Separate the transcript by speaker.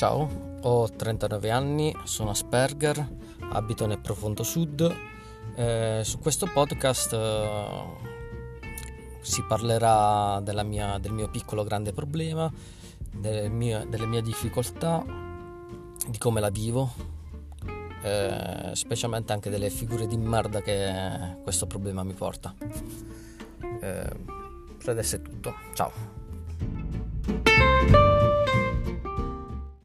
Speaker 1: Ciao, ho 39 anni, sono Asperger, abito nel profondo sud. Eh, su questo podcast eh, si parlerà mia, del mio piccolo grande problema, delle mie, delle mie difficoltà, di come la vivo, eh, specialmente anche delle figure di merda che questo problema mi porta. Eh, per adesso è tutto, ciao.